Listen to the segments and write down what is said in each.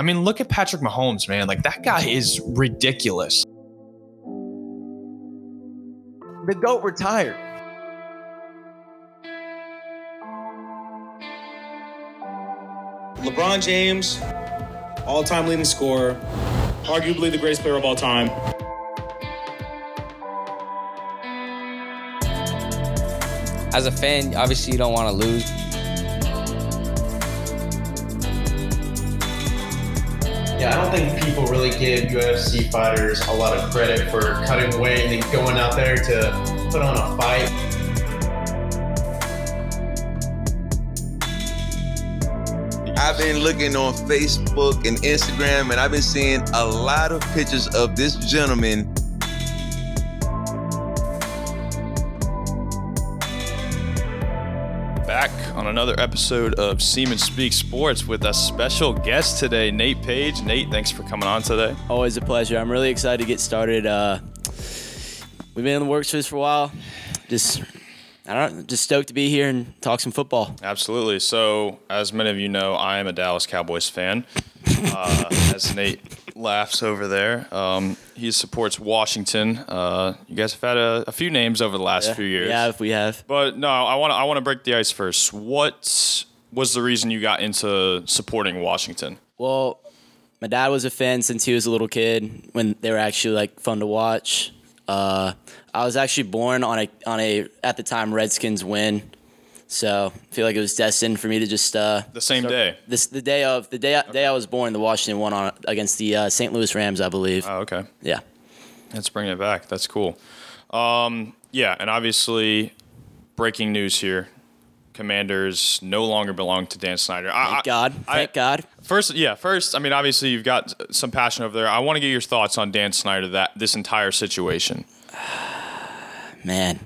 I mean, look at Patrick Mahomes, man. Like that guy is ridiculous. The GOAT retired. LeBron James, all time leading scorer, arguably the greatest player of all time. As a fan, obviously you don't want to lose. Yeah, I don't think people really give UFC fighters a lot of credit for cutting weight and going out there to put on a fight. I've been looking on Facebook and Instagram, and I've been seeing a lot of pictures of this gentleman. Another episode of Seaman Speak Sports with a special guest today, Nate Page. Nate, thanks for coming on today. Always a pleasure. I'm really excited to get started. Uh, we've been in the works for this for a while. Just, I don't just stoked to be here and talk some football. Absolutely. So, as many of you know, I am a Dallas Cowboys fan. Uh, as Nate laughs over there, um, he supports Washington. Uh, you guys have had a, a few names over the last few years. Yeah, if we have. But no, I want to I want to break the ice first. What was the reason you got into supporting Washington? Well, my dad was a fan since he was a little kid when they were actually like fun to watch. Uh, I was actually born on a on a at the time Redskins win, so I feel like it was destined for me to just uh, The same day. this the day of the day day I was born. The Washington won on against the uh, St. Louis Rams, I believe. Oh, okay. yeah. Let's bring it back. That's cool. Um, yeah, and obviously, breaking news here: Commanders no longer belong to Dan Snyder. Thank I- God. I- Thank God. First, yeah, first, I mean, obviously, you've got some passion over there. I want to get your thoughts on Dan Snyder, that this entire situation. Man,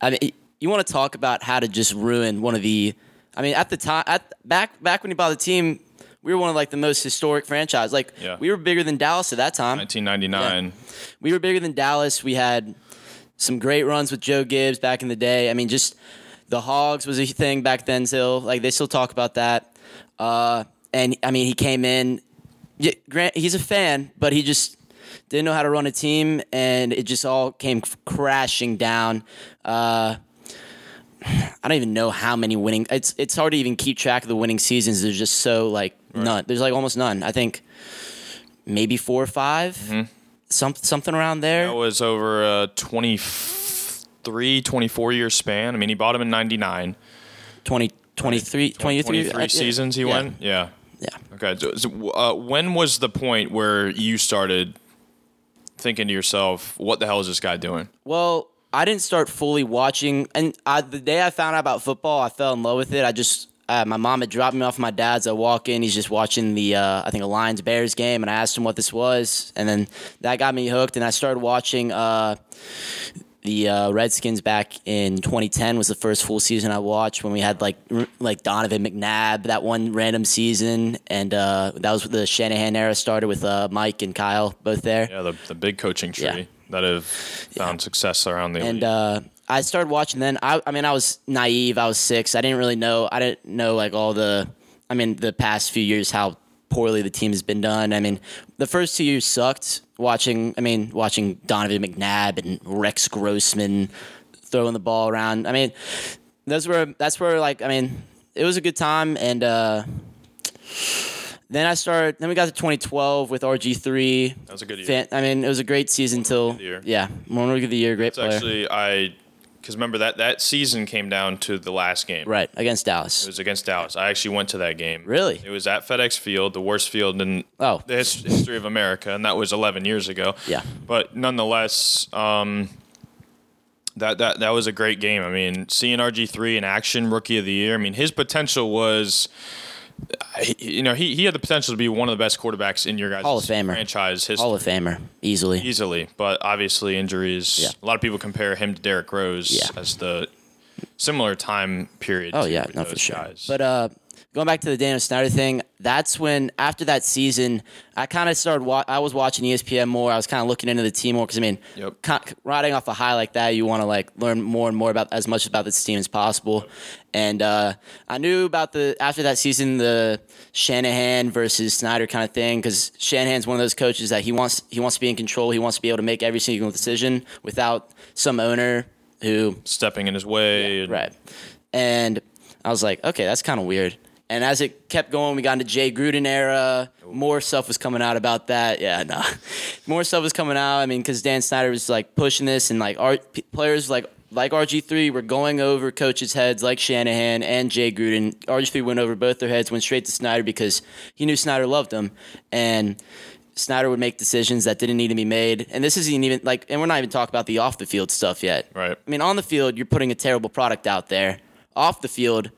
I mean, you want to talk about how to just ruin one of the. I mean, at the time, at back back when he bought the team, we were one of like the most historic franchise. Like Yeah. we were bigger than Dallas at that time. 1999. We were bigger than Dallas. We had some great runs with Joe Gibbs back in the day. I mean, just the Hogs was a thing back then. Still, like they still talk about that. Uh, and I mean, he came in. Yeah, Grant, he's a fan, but he just didn't know how to run a team, and it just all came crashing down. Uh, I don't even know how many winning. It's it's hard to even keep track of the winning seasons. There's just so like none. There's like almost none. I think maybe four or 5 some something around there. That was over a 23, 24 year span. I mean, he bought him in 99. 20, 23, 23, 23 uh, seasons he yeah. went? Yeah. Yeah. Okay. So, so, uh, when was the point where you started thinking to yourself, what the hell is this guy doing? Well, I didn't start fully watching, and I, the day I found out about football, I fell in love with it. I just uh, my mom had dropped me off my dad's. I walk in, he's just watching the uh, I think a Lions Bears game, and I asked him what this was, and then that got me hooked, and I started watching. Uh, the uh, Redskins back in 2010 was the first full season I watched when we had like r- like Donovan McNabb that one random season, and uh, that was the Shanahan era started with uh, Mike and Kyle both there. Yeah, the, the big coaching tree Yeah. That have found success around the and uh, I started watching. Then I, I mean, I was naive. I was six. I didn't really know. I didn't know like all the. I mean, the past few years how poorly the team has been done. I mean, the first two years sucked. Watching, I mean, watching Donovan McNabb and Rex Grossman throwing the ball around. I mean, those were that's where like I mean, it was a good time and. uh then I started. Then we got to 2012 with RG3. That was a good year. Fan, I mean, it was a great season till yeah, one week of the year, great It's player. actually, I, because remember that, that season came down to the last game. right against Dallas. It was against Dallas. I actually went to that game. Really? It was at FedEx Field, the worst field in Oh. the his- history of America, and that was 11 years ago. Yeah. But nonetheless, um, that that that was a great game. I mean, seeing RG3 in action, Rookie of the Year. I mean, his potential was. You know, he, he had the potential to be one of the best quarterbacks in your guys' Hall of Famer. franchise history. Hall of Famer, easily. easily, but obviously injuries. Yeah. A lot of people compare him to Derrick Rose Yeah. as the similar time period. Oh yeah, no those for sure. guys. But uh, going back to the Daniel Snyder thing, that's when after that season, I kind of started. Wa- I was watching ESPN more. I was kind of looking into the team more because I mean, Yep. co- riding off a high like that, you want to like learn more and more about as much about this team as possible. And uh, I knew about the after that season the Shanahan versus Snyder kind of thing because Shanahan's one of those coaches that he wants he wants to be in control. He wants to be able to make every single decision without some owner who Stepping in his way. and- Right. And I was like, okay, that's kind of weird. And as it kept going, we got into Jay Gruden era. More stuff was coming out about that. Yeah, no. More stuff was coming out. I mean, because Dan Snyder was like pushing this, and like our players like like RG three were going over coaches' heads, like Shanahan and Jay Gruden. RG three went over both their heads, went straight to Snyder because he knew Snyder loved him, and Snyder would make decisions that didn't need to be made. And this isn't even like, and we're not even talking about the off the field stuff yet. Right. I mean, on the field, you're putting a terrible product out there. Off the field,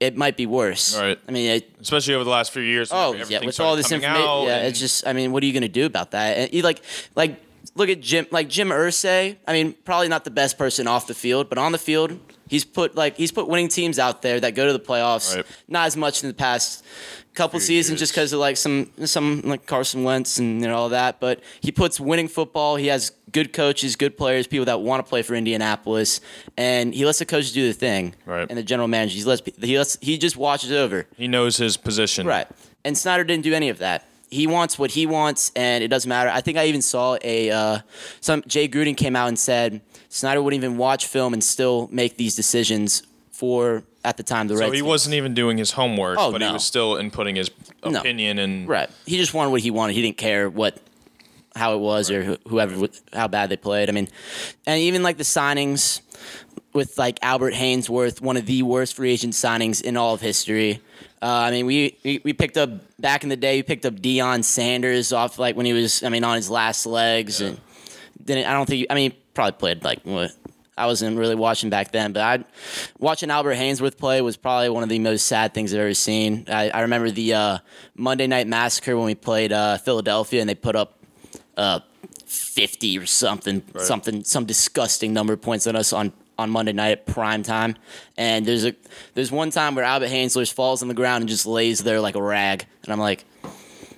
it might be worse. Right. I mean, it, Especially over the last few years. oh yeah, with all this information, yeah, and- it's just. I mean, what are you going to do about that? And you like, like, look at Jim, like Jim Irsay. I mean, probably not the best person off the field, but on the field, he's put like he's put winning teams out there that go to the playoffs. Right. Not as much in the past couple Few seasons, years. just because of like some some like Carson Wentz and you know all that. But he puts winning football. He has good coaches, good players, people that want to play for Indianapolis, and he lets the coaches do the thing. Right. And the general manager, he lets he lets he just watches over. he knows his position. Right. And Snyder didn't do any of that. He wants what he wants, and it doesn't matter. I think I even saw a uh, some Jay Gruden came out and said Snyder wouldn't even watch film and still make these decisions for at the time the So Redskins. he wasn't even doing his homework, Oh, but he was still inputting his No. opinion and right. He just wanted what he wanted. He didn't care what how it was or whoever how bad they played. I mean, and even like the signings with like Albert Haynesworth, one of the worst free agent signings in all of history. Uh, I mean, we, we we picked up back in the day. We picked up Deion Sanders off like when he was, I mean, on his last legs, and didn't. I don't think. I mean, probably played like what. I wasn't really watching back then, but I watching Albert Haynesworth play was probably one of the most sad things I've ever seen. I, I remember the uh, Monday Night Massacre when we played uh, Philadelphia, and they put up uh, fifty or something, something, some disgusting number of points on us on on Monday night at prime time. And there's a there's one time where Albert Haynesworth falls on the ground and just lays there like a rag, and I'm like,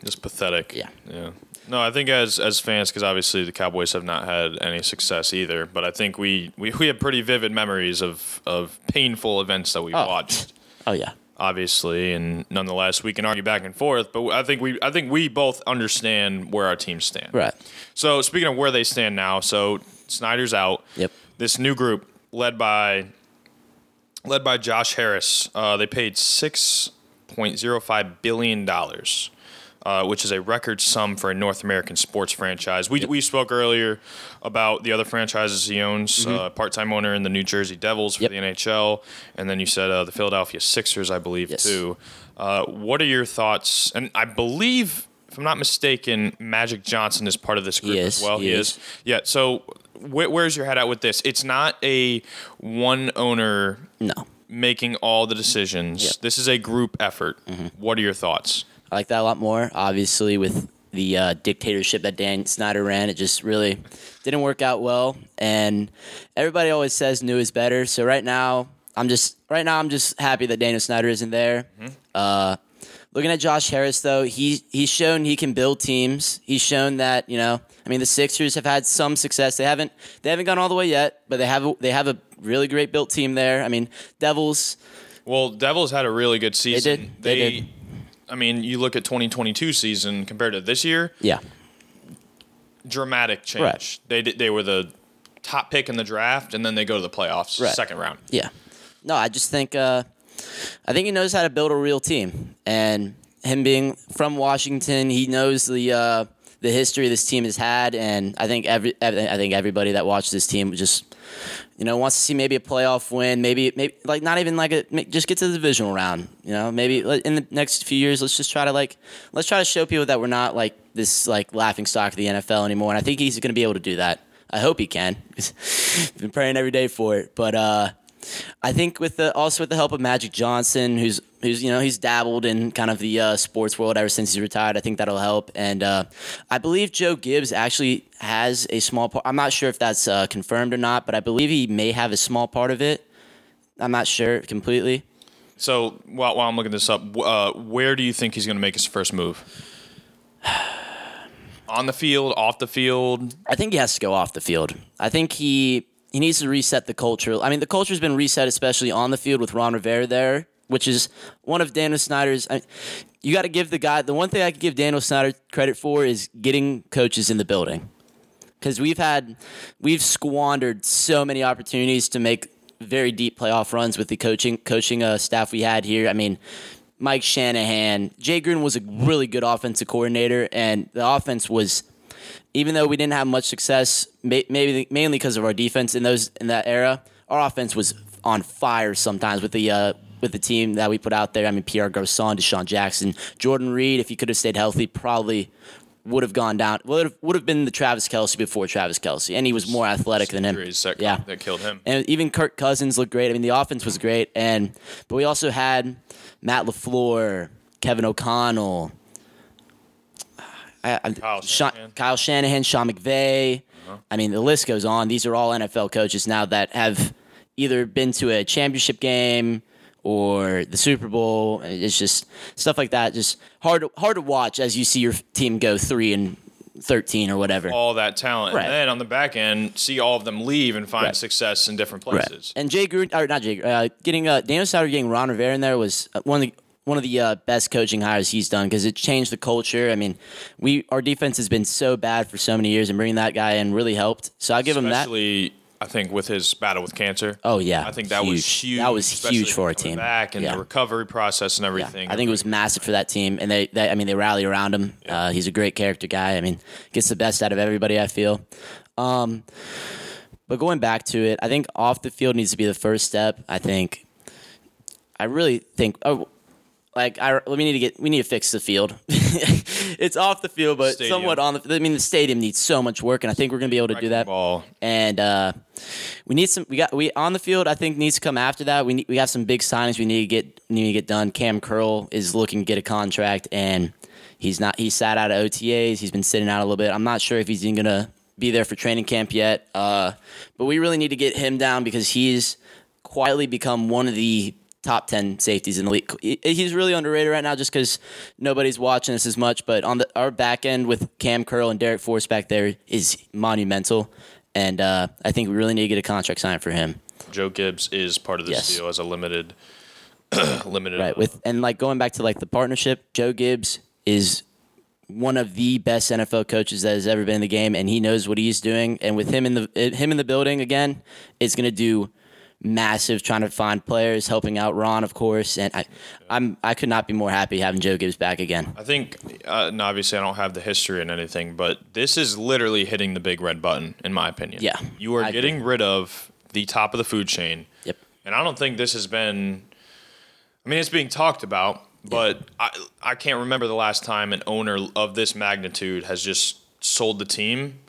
just pathetic. Yeah. Yeah. No, I think as as fans, because obviously the Cowboys have not had any success either. But I think we we, we have pretty vivid memories of of painful events that we Oh. watched. oh yeah, Obviously, and nonetheless, we can argue back and forth. But I think we I think we both understand where our teams stand. right, So speaking of where they stand now, so Snyder's out. Yep. This new group led by led by Josh Harris. Uh, they paid six point zero five billion dollars. Uh, which is a record sum for a North American sports franchise. We, we spoke earlier about the other franchises he owns, uh, part-time owner in the New Jersey Devils for Mm-hmm. Yep. the NHL, and then you said uh, the Philadelphia Sixers, I believe, Yes. too. Uh, what are your thoughts? And I believe, if I'm not mistaken, Magic Johnson is part of this group as well. he He, is. is. Yeah. So wh- where's your head at with this? It's not a one owner no. making all the decisions. Yep. This is a group effort. Mm-hmm. What are your thoughts? I like that a lot more. Obviously, with the uh, dictatorship that Dan Snyder ran, it just really didn't work out well. And everybody always says new is better. So right now, I'm just right now I'm just happy that Daniel Snyder isn't there. Uh, looking at Josh Harris though, he he's shown he can build teams. He's shown that you know. I mean, the Sixers have had some success. They haven't they haven't gone all the way yet, but they have a, they have a really great built team there. I mean, Devils. Well, Devils had a really good season. They did. They did. I mean, you look at 2022 season compared to this year, Yeah, dramatic change. Right. They did, they were the top pick in the draft, and then they go to the playoffs, Right. second round. Yeah. No, I just think uh, I think he knows how to build a real team, and him being from Washington, he knows the uh, the history this team has had, and I think every I think everybody that watched this team just you know wants to see maybe a playoff win, maybe maybe like not even like a just get to the divisional round. You know, maybe in the next few years, let's just try to like let's try to show people that we're not like this like laughing stock of the NFL anymore, and I think he's going to be able to do that. I hope he can. Been praying every day for it, but uh, I think with the also with the help of Magic Johnson, who's who's you know he's dabbled in kind of the uh, sports world ever since he's retired. I think that'll help, and uh, I believe Joe Gibbs actually has a small part. I'm not sure if that's uh, confirmed or not, but I believe he may have a small part of it. I'm not sure completely. So while, while I'm looking this up, uh, where do you think he's going to make his first move? On the field, off the field. I think he has to go off the field. I think he he needs to reset the culture. I mean, the culture's been reset, especially on the field with Ron Rivera there, which is one of Daniel Snyder's. I, you got to give the guy the one thing I could give Daniel Snyder credit for is getting coaches in the building, because we've had we've squandered so many opportunities to make very deep playoff runs with the coaching coaching uh, staff we had here. I mean. Mike Shanahan, Jay Gruden was a really good offensive coordinator, and the offense was even though we didn't have much success, maybe mainly because of our defense in those in that era, our offense was on fire sometimes with the uh, with the team that we put out there. I mean, Pierre Garcon, DeSean Jackson, Jordan Reed. If he could have stayed healthy, probably would have gone down. Would have, would have been the Travis Kelce before Travis Kelce, and he was more athletic than him. That, Yeah. that killed him. And even Kirk Cousins looked great. I mean, the offense was great, and but we also had Matt LaFleur, Kevin O'Connell, I, I, Kyle Sha- Shanahan. Kyle Shanahan, Sean McVay. I mean, the list goes on. These are all NFL coaches now that have either been to a championship game or the Super Bowl. It's just stuff like that. Just hard, hard to watch as you see your team go three and thirteen or whatever. all that talent. Right. And then on the back end, see all of them leave and find Right. success in different places. And Jay Gruden, or not Jay, uh, getting uh, Daniel Snyder getting Ron Rivera in there was uh, one of the one of the uh, best coaching hires he's done because it changed the culture. I mean, we our defense has been so bad for so many years, and bringing that guy in really helped. So I give him that. Especially, I think, with his battle with cancer. Oh yeah, I think that was Huge. huge. That was huge for our team. Back and Yeah. the recovery process and Yeah, everything. I think it was massive for that team, and they, they I mean, they rally around him. Uh, he's a great character guy. I mean, gets the best out of everybody. I feel. Um, but going back to it, I think off the field needs to be the first step. I think. I really think. Oh, like I we need to get we need to fix the field. it's off the field, but Stadium. somewhat on the. I mean, the stadium needs so much work, and I think we're gonna be able to do that Ball. and uh, we need some. We got we on the field. I think needs to come after that. We need, we have some big signings. We need to get need to get done. Kam Curl is looking to get a contract, and he's not. He sat out of OTAs. He's been sitting out a little bit. I'm not sure if he's even gonna be there for training camp yet. Uh, but we really need to get him down because he's quietly become one of the top 10 safeties in the league. He's really underrated right now just because nobody's watching us as much. But on the our back end with Kam Curl and Darrick Forrest back there is monumental. And uh, I think we really need to get a contract signed for him. Joe Gibbs is part of this Yes. deal as a limited, limited. Right. With and like going back to like the partnership, Joe Gibbs is one of the best NFL coaches that has ever been in the game, and he knows what he's doing. And with him in the him in the building again, it's going to do massive trying to find players, helping out Ron, of course. And I, I'm I could not be more happy having Joe Gibbs back again. I think, uh, and obviously, I don't have the history and anything, but this is literally hitting the big red button, in my opinion. Yeah, you are I agree. getting rid of the top of the food chain. Yep. And I don't think this has been. I mean, it's being talked about, but I I can't remember the last time an owner of this magnitude has just sold the team,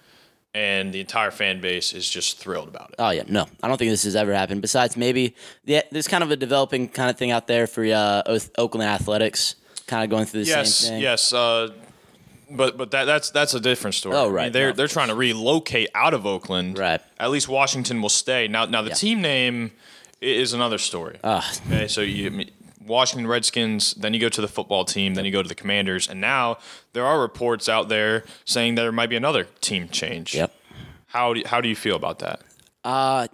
and the entire fan base is just thrilled about it. Oh yeah, no, I don't think this has ever happened. Besides, maybe yeah, there's kind of a developing kind of thing out there for uh, Oakland Athletics, kind of going through the yes, same thing. yes. Uh, but but that that's that's a different story. Oh, I mean, right, they're no. they're trying to relocate out of Oakland. Right. At least Washington will stay. Now now the Yeah. team name is another story. Ah. okay, so you I mean, Washington Redskins, then you go to the football team, then you go to the Commanders, and now there are reports out there saying there might be another team change. Yep. How do you, how do you feel about that? Uh,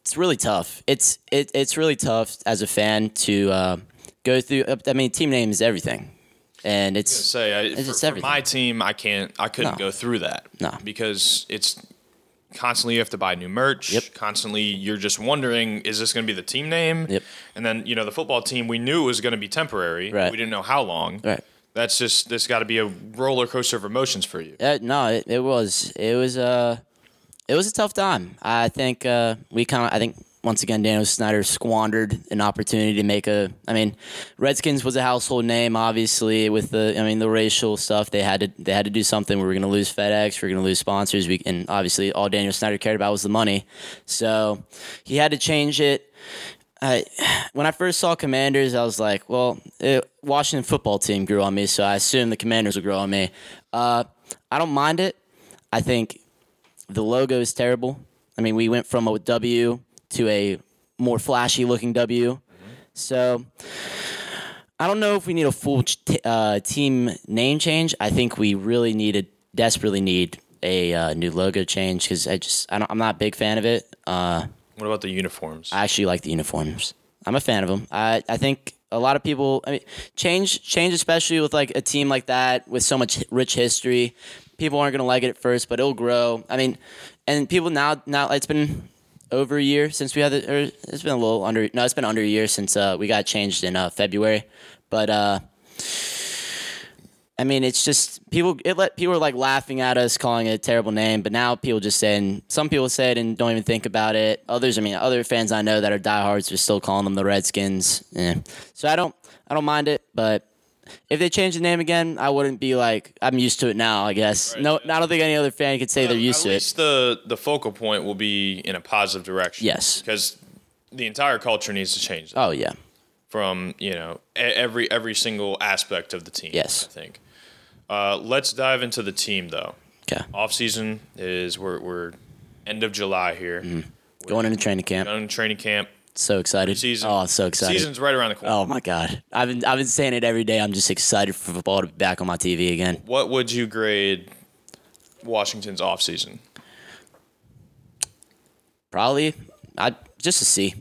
it's really tough. It's it, it's really tough as a fan to uh, go through. I mean, team name is everything, and it's say I, It's for, for everything. my team i can't i couldn't No. go through that No. because it's constantly you have to buy new merch Yep. constantly you're just wondering is this going to be the team name Yep. and then you know the football team we knew was going to be temporary Right. we didn't know how long right. that's just this got to be a roller coaster of emotions for you Uh, no, it, it was it was uh it was a tough time. I think uh, we kind of I think once again Daniel Snyder squandered an opportunity to make a. I mean, Redskins was a household name, obviously with the I mean the racial stuff. They had to they had to do something. We were going to lose FedEx. We were going to lose sponsors. We and obviously all Daniel Snyder cared about was the money. So he had to change it. I, when I first saw Commanders, I was like, well, it, Washington football team grew on me, so I assume the Commanders will grow on me. Uh, I don't mind it. I think the logo is terrible. I mean, we went from a W to a more flashy looking W, So I don't know if we need a full t- uh, team name change. I think we really need a desperately need a uh, new logo change because I just I don't, I'm not a big fan of it. Uh, What about the uniforms? I actually like the uniforms. I'm a fan of them. I, I think a lot of people I mean change change especially with like a team like that with so much rich history. People aren't gonna like it at first, but it'll grow. I mean, and people now now it's been over a year since we had it. Or it's been a little under. No, it's been under a year since uh, we got changed in uh, February. But uh, I mean, it's just people. It let people were like laughing at us, calling it a terrible name. But now people just saying. Some people say it and don't even think about it. Others, I mean, other fans I know that are diehards are still calling them the Redskins. Yeah. So I don't, I don't mind it. But if they change the name again, I wouldn't be like I'm used to it now. I guess. no, I don't think any other fan could say they're used to it. least the the focal point will be in a positive direction. Yes. because the entire culture needs to change. Oh yeah. from you know every every single aspect of the team. Yes. I think. Uh, let's dive into the team though. Okay. Off season is we're we're end of July here. Mm-hmm. Going into training camp. Going into training camp. So excited. Season. Oh, so excited. Season's right around the corner. Oh my god. I've been I've been saying it every day. I'm just excited for football to be back on my TV again. What would you grade Washington's off season? Probably I just a C.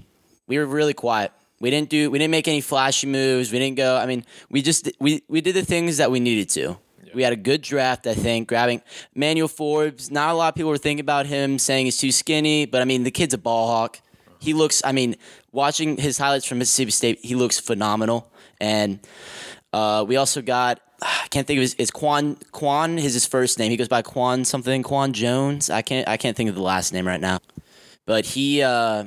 We were really quiet. We didn't do we didn't make any flashy moves. We didn't go I mean, we just we we did the things that we needed to. We had a good draft, I think, grabbing Manuel Forbes. Not a lot of people were thinking about him, saying he's too skinny, but I mean, the kid's a ball hawk. He looks, I mean, watching his highlights from Mississippi State, he looks phenomenal. And uh, we also got, I can't think of his, it's Quan, Quan is his first name. He goes by Quan something, Quan Jones. I can't, I can't think of the last name right now. But he, uh,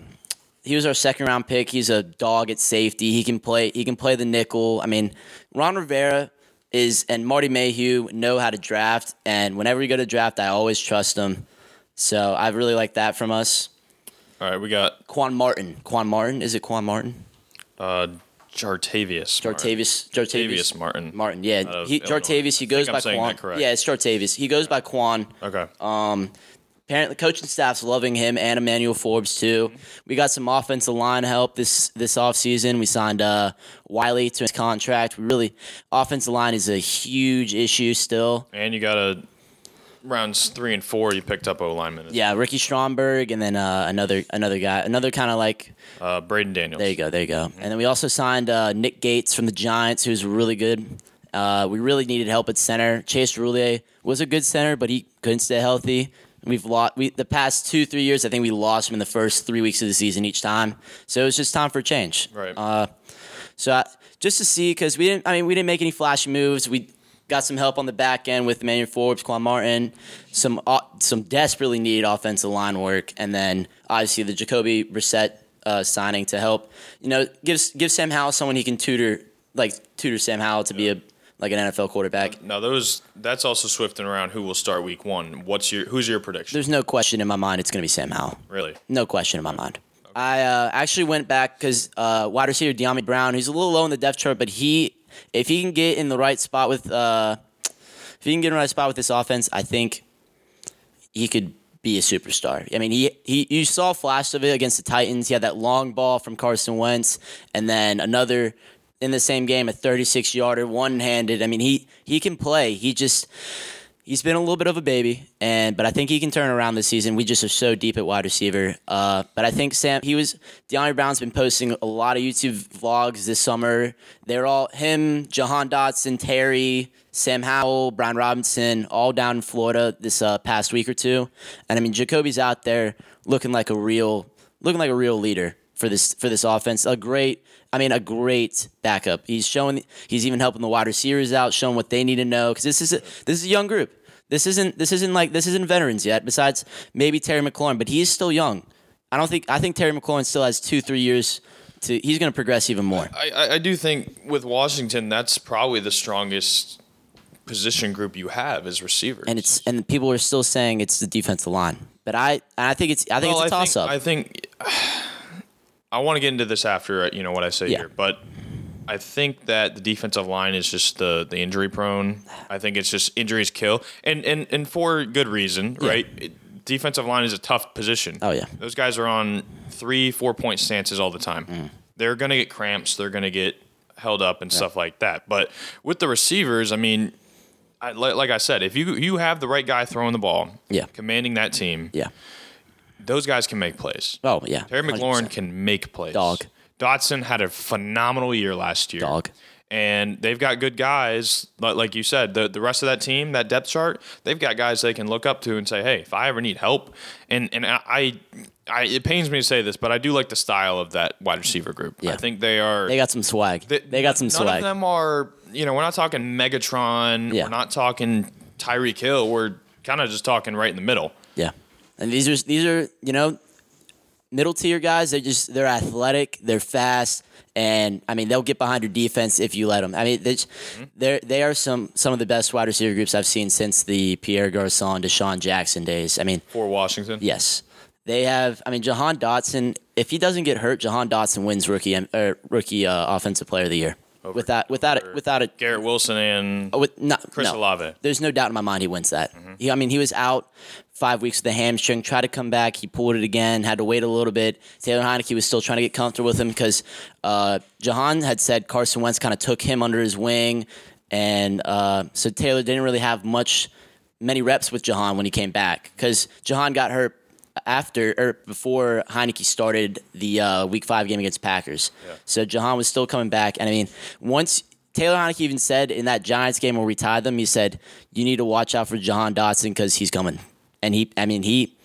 he was our second round pick. He's a dog at safety. He can play. He can play the nickel. I mean, Ron Rivera is and Marty Mayhew know how to draft. And whenever you go to draft, I always trust them. So I really like that from us. All right, we got Quan Martin. Quan Martin. Is it Quan Martin? uh, Jartavius. Jartavius. Jartavius Martin. Martin. Yeah. He, Jartavius. He goes by Quan. Yeah, it's Jartavius. He goes by Quan. Okay. Um, apparently, the coaching staff's loving him and Emmanuel Forbes too. We got some offensive line help this this offseason. We signed uh, Wylie to his contract. We really offensive line is a huge issue still. and you got a rounds three and four. You picked up O lineman. Yeah, Ricky Stromberg and then uh, another another guy, another kind of like Uh, Braeden Daniels. there you go, there you go. And then we also signed uh, Nick Gates from the Giants, who's really good. Uh, we really needed help at center. Chase Roullier was a good center, but he couldn't stay healthy. We've lost we the past two three years. I think we lost him in the first three weeks of the season each time. So it was just time for a change. Right. Uh, so I, just to see because we didn't. I mean, we didn't make any flashy moves. We got some help on the back end with Emmanuel Forbes, Quan Martin, some uh, some desperately needed offensive line work, and then obviously the Jacoby Brissett uh, signing to help. You know, gives give Sam Howell someone he can tutor, like tutor Sam Howell to be a like an NFL quarterback. Now those that's also swifting around who will start week one. What's your who's your prediction? There's no question in my mind it's going to be Sam Howell. really? No question in my mind. I uh, actually went back because uh, wide receiver Dyami Brown, who's a little low in the depth chart, but he, if he can get in the right spot with, uh, if he can get in the right spot with this offense, I think he could be a superstar. I mean, he, he you saw flashes of it against the Titans. He had that long ball from Carson Wentz, and then another in the same game, a 36 yarder, one handed. I mean, he he can play. He just he's been a little bit of a baby, and but I think he can turn around this season. We just are so deep at wide receiver. Uh, but I think Sam, he was DeAndre Brown's been posting a lot of YouTube vlogs this summer. They're all him, Jahan Dotson, Terry, Sam Howell, Brian Robinson, all down in Florida this uh, past week or two. And I mean, Jacoby's out there looking like a real, looking like a real leader for this for this offense. A great, I mean, a great backup. He's showing, he's even helping the wide receivers out, showing what they need to know because this is a, this is a young group. This isn't this isn't like this isn't veterans yet. Besides maybe Terry McLaurin, but he's still young. I don't think I think Terry McLaurin still has two three years to. He's going to progress even more. I, I I do think with Washington, that's probably the strongest position group you have is receivers. And it's and people are still saying it's the defensive line, but I I think it's I think Well, it's a toss think, up. I think I want to get into this after you know what I say Yeah. here, but I think that the defensive line is just the the injury prone. I think it's just injuries kill, and and and for good reason, Yeah. right? It- defensive line is a tough position. Oh, yeah. those guys are on three four point stances all the time. Mm. they're going to get cramps. They're going to get held up and stuff like that. But with the receivers, I mean, I, like, like I said, if you you have the right guy throwing the ball, Yeah. commanding that team, Yeah. Those guys can make plays. Oh yeah. Terry McLaurin 100%. can make plays. Dog. Dotson had a phenomenal year last year. Dog. And they've got good guys, like, like you said, the, the rest of that team, that depth chart, they've got guys they can look up to and say, hey, if I ever need help. And and I, I it pains me to say this, but I do like the style of that wide receiver group. Yeah. I think they are. They got some swag. They, got some none swag. None of them are, you know, we're not talking Megatron. Yeah. We're not talking Tyreek Hill. We're kind of just talking right in the middle. Yeah, and these are these are you know middle tier guys. They're just they're athletic, they're fast, and I mean they'll get behind your defense if you let them. I mean they're Mm-hmm. they're they are some some of the best wide receiver groups I've seen since the Pierre Garcon, DeSean Jackson days. I mean For Washington. yes. They have, I mean, Jahan Dotson. If he doesn't get hurt, Jahan Dotson wins rookie uh, rookie uh, offensive player of the year. Without without it without it Garrett Wilson and Oh, with, not, Chris no. Olave. There's no doubt in my mind he wins that. He, I mean, he was out five weeks with a hamstring, tried to come back. He pulled it again, had to wait a little bit. Taylor Heinicke was still trying to get comfortable with him because uh, Jahan had said Carson Wentz kind of took him under his wing. And uh, so Taylor didn't really have much, many reps with Jahan when he came back because Jahan got hurt after or before Heinicke started the uh, Week Five game against Packers. So Jahan was still coming back, and I mean, once Taylor Heinicke even said in that Giants game where we tied them, he said you need to watch out for Jahan Dotson because he's coming, and he, I mean, he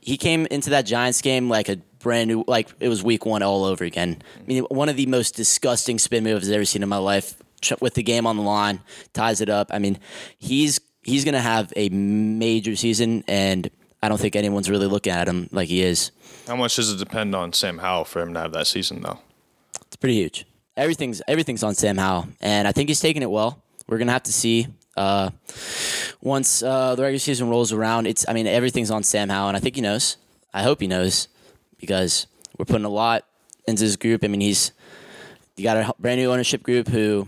he came into that Giants game like a brand new, like it was Week One all over again. I mean, one of the most disgusting spin moves I've ever seen in my life. With the game on the line, ties it up. I mean, he's he's gonna have a major season, and I don't think anyone's really looking at him like he is. How much does it depend on Sam Howell for him to have that season, though? It's pretty huge. Everything's everything's on Sam Howell, and I think he's taking it well. We're gonna have to see uh, once uh, the regular season rolls around. It's I mean everything's on Sam Howell, and I think he knows. I hope he knows because we're putting a lot into this group. I mean he's you got a brand new ownership group who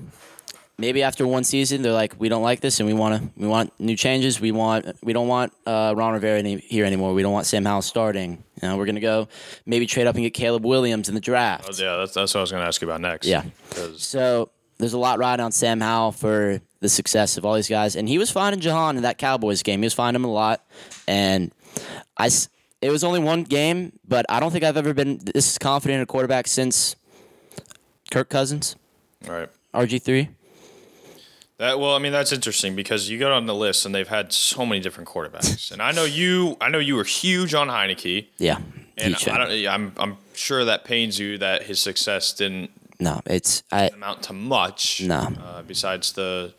maybe after one season they're like we don't like this and we want to we want new changes. We want we don't want uh, Ron Rivera any, here anymore. We don't want Sam Howell starting. You know we're gonna go maybe trade up and get Caleb Williams in the draft. Oh, yeah, that's, that's what I was going to ask you about next. Yeah. So there's a lot riding on Sam Howell for the success of all these guys, and he was finding Jahan in that Cowboys game. He was finding him a lot, and I. It was only one game, but I don't think I've ever been this confident in a quarterback since Kirk Cousins, all right. RG three. That well, I mean that's interesting because you got on the list and they've had so many different quarterbacks, and I know you. I know you were huge on Heinicke, Yeah, and I don't, I'm I'm sure that pains you that his success didn't no, it's I. amount to much. No. uh, besides the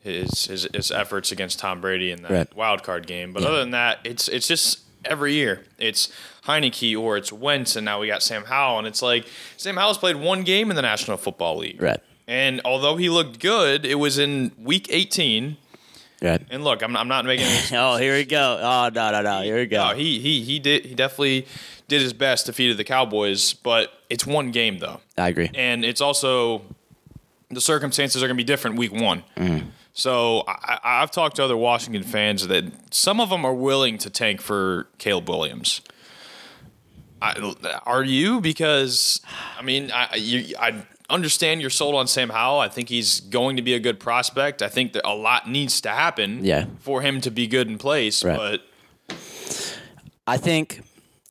his, his his efforts against Tom Brady in that Right. wild card game, but other than that, it's it's just every year it's Heinicke or it's Wentz, and now we got Sam Howell, and it's like Sam Howell's played one game in the National Football League, Right. And although he looked good, it was in Week 18. Right. And look, I'm, I'm not making. Oh, here we go. Oh no, no, no. Here we go. no, he he he did he definitely did his best, to defeated the Cowboys, but it's one game though. I agree. and it's also the circumstances are going to be different week one. Mm-hmm. So I, I- I've talked to other Washington fans that some of them are willing to tank for Caleb Williams. I, are you? Because I mean, I you, I understand you're sold on Sam Howell. I think he's going to be a good prospect. I think that a lot needs to happen Yeah. for him to be good in place. Right. But I think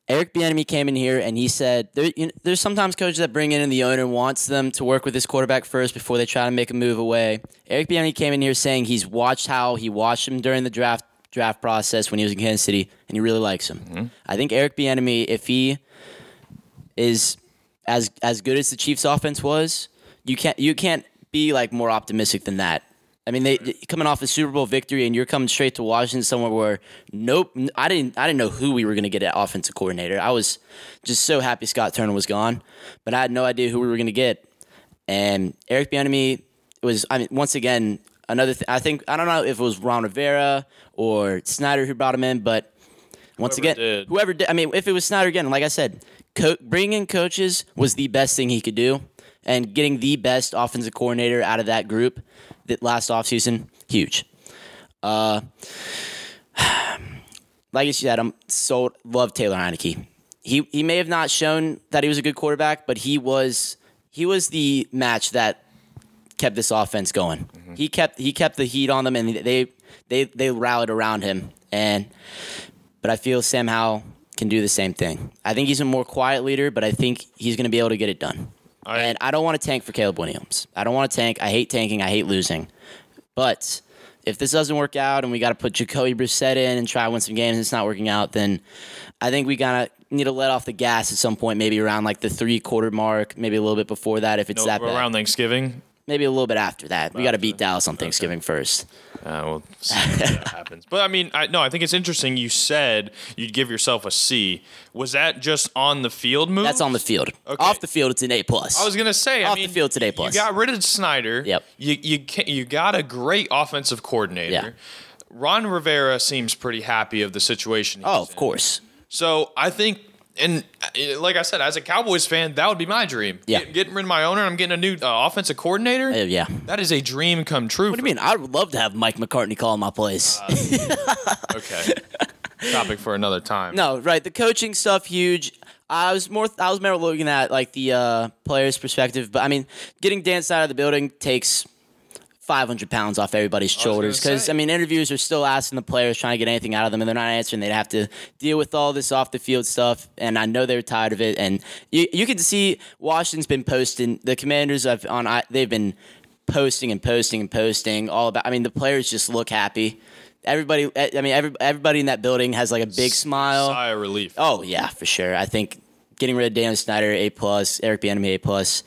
Eric Bieniemy came in here and he said there, you know, there's sometimes coaches that bring in and the owner wants them to work with this quarterback first before they try to make a move away. Eric Bieniemy came in here saying he's watched how he watched him during the draft draft process when he was in Kansas City and he really likes him. Mm-hmm. I think Eric Bieniemy, if he is as as good as the Chiefs offense was, you can't you can't be like more optimistic than that. I mean, they coming off a Super Bowl victory, and you're coming straight to Washington, somewhere where nope, I didn't, I didn't know who we were going to get at offensive coordinator. I was just so happy Scott Turner was gone, but I had no idea who we were going to get. And Eric Bieniemy was, I mean, once again, another. Th- I think I don't know if it was Ron Rivera or Snyder who brought him in, but once Whoever again, did. whoever did. I mean, if it was Snyder again, like I said, co- bringing in coaches was the best thing he could do, and getting the best offensive coordinator out of that group that last offseason, huge. Uh, like you said, I'm so love Taylor Heinicke. he he may have not shown that he was a good quarterback, but he was he was the match that kept this offense going. Mm-hmm. He kept he kept the heat on them, and they they they rallied around him. And but I feel Sam Howell can do the same thing. I think he's a more quiet leader, but I think he's going to be able to get it done. I- and I don't want to tank for Caleb Williams. I don't want to tank. I hate tanking. I hate losing. But if this doesn't work out and we got to put Jacoby Brissett in and try to win some games and it's not working out, then I think we gotta need to let off the gas at some point, maybe around like the three quarter mark, maybe a little bit before that if it's No, that bad. around Thanksgiving. Maybe a little bit after that. We got to beat Dallas on Thanksgiving first. Uh, we'll see if that happens. But I mean, I no, I think it's interesting. You said you'd give yourself a C. Was that just on the field move? That's on the field. Okay. Off the field, it's an A plus. I was gonna say. I Off the field, it's an A plus. You got rid of Snyder. Yep. You you you got a great offensive coordinator. Yeah. Ron Rivera seems pretty happy of the situation. Oh, of in. course. So I think, and uh, like I said, as a Cowboys fan, that would be my dream. Yeah. Get- getting rid of my owner, I'm getting a new uh, offensive coordinator. Uh, yeah. That is a dream come true. What do you mean? I would love to have Mike McCarthy calling my plays. Okay. Topic for another time. no, right. The coaching stuff huge. I was more. I was more looking at like the uh, players' perspective, but I mean, getting Dan out of the building takes. 500 pounds off everybody's shoulders because say. I mean interviews are still asking the players trying to get anything out of them and they're not answering they'd have to deal with all this off the field stuff and I know they're tired of it and you, you can see Washington's been posting the commanders have on I- they've been posting and posting and posting all about I mean the players just look happy everybody I mean every, everybody in that building has like a big smile Sigh of relief. Oh yeah, for sure. I think getting rid of Dan Snyder A plus, Eric Bieniemy A plus.